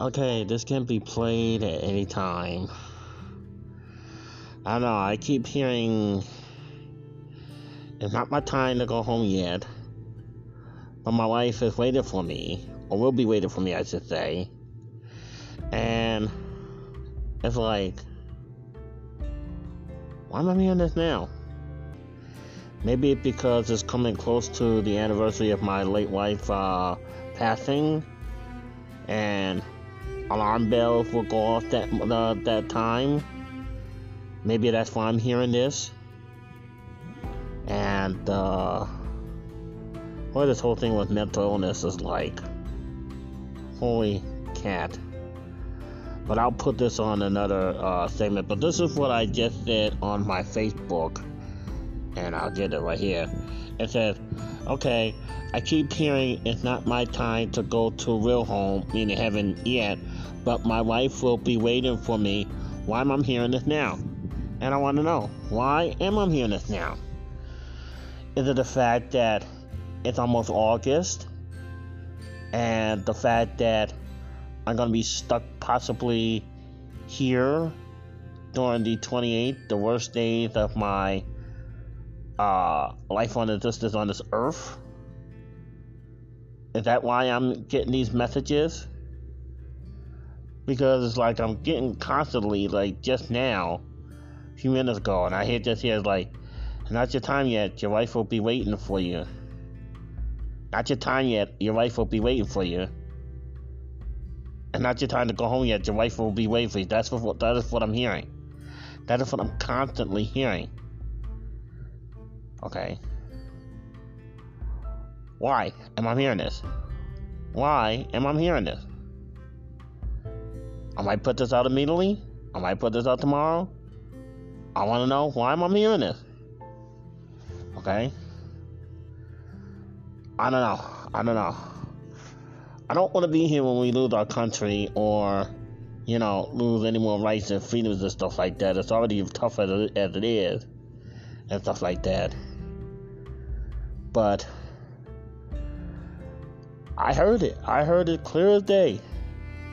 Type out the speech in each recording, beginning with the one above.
Okay, this can be played at any time. I don't know, I keep hearing it's not my time to go home yet. But my wife is waiting for me, or will be waiting for me, I should say. And it's like, why am I hearing this now? Maybe it's because it's coming close to the anniversary of my late wife uh, passing, and alarm bells will go off that uh, that time. Maybe that's why I'm hearing this. And uh, what this whole thing with mental illness is like, holy cat. But I'll put this on another uh, segment. But this is what I just did on my Facebook, and I'll get it right here. It says, "Okay, I keep hearing it's not my time to go to real home, meaning heaven yet, but my wife will be waiting for me. Why am I hearing this now? And I want to know why am I hearing this now? Is it the fact that it's almost August, and the fact that I'm gonna be stuck possibly here during the 28th, the worst days of my uh, life on existence on this earth. Is that why I'm getting these messages? Because it's like I'm getting constantly, like just now, a few minutes ago, and I hear just here, like, not your time yet, your wife will be waiting for you. Not your time yet, your wife will be waiting for you and not your time to go home yet. Your wife will be waiting for you. That's what that is what I'm hearing. That is what I'm constantly hearing. Okay. Why am I hearing this? Why am I hearing this? I might put this out immediately. I might put this out tomorrow. I want to know why am I hearing this? Okay. I don't know. I don't know. I don't want to be here when we lose our country or, you know, lose any more rights and freedoms and stuff like that. It's already tough as it is and stuff like that. But I heard it. I heard it clear as day.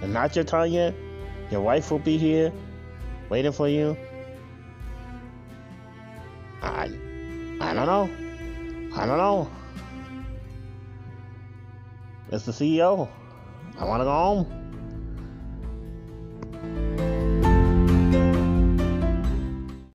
And not your time yet. Your wife will be here waiting for you. I I don't know. I don't know. It's the CEO. I want to go home.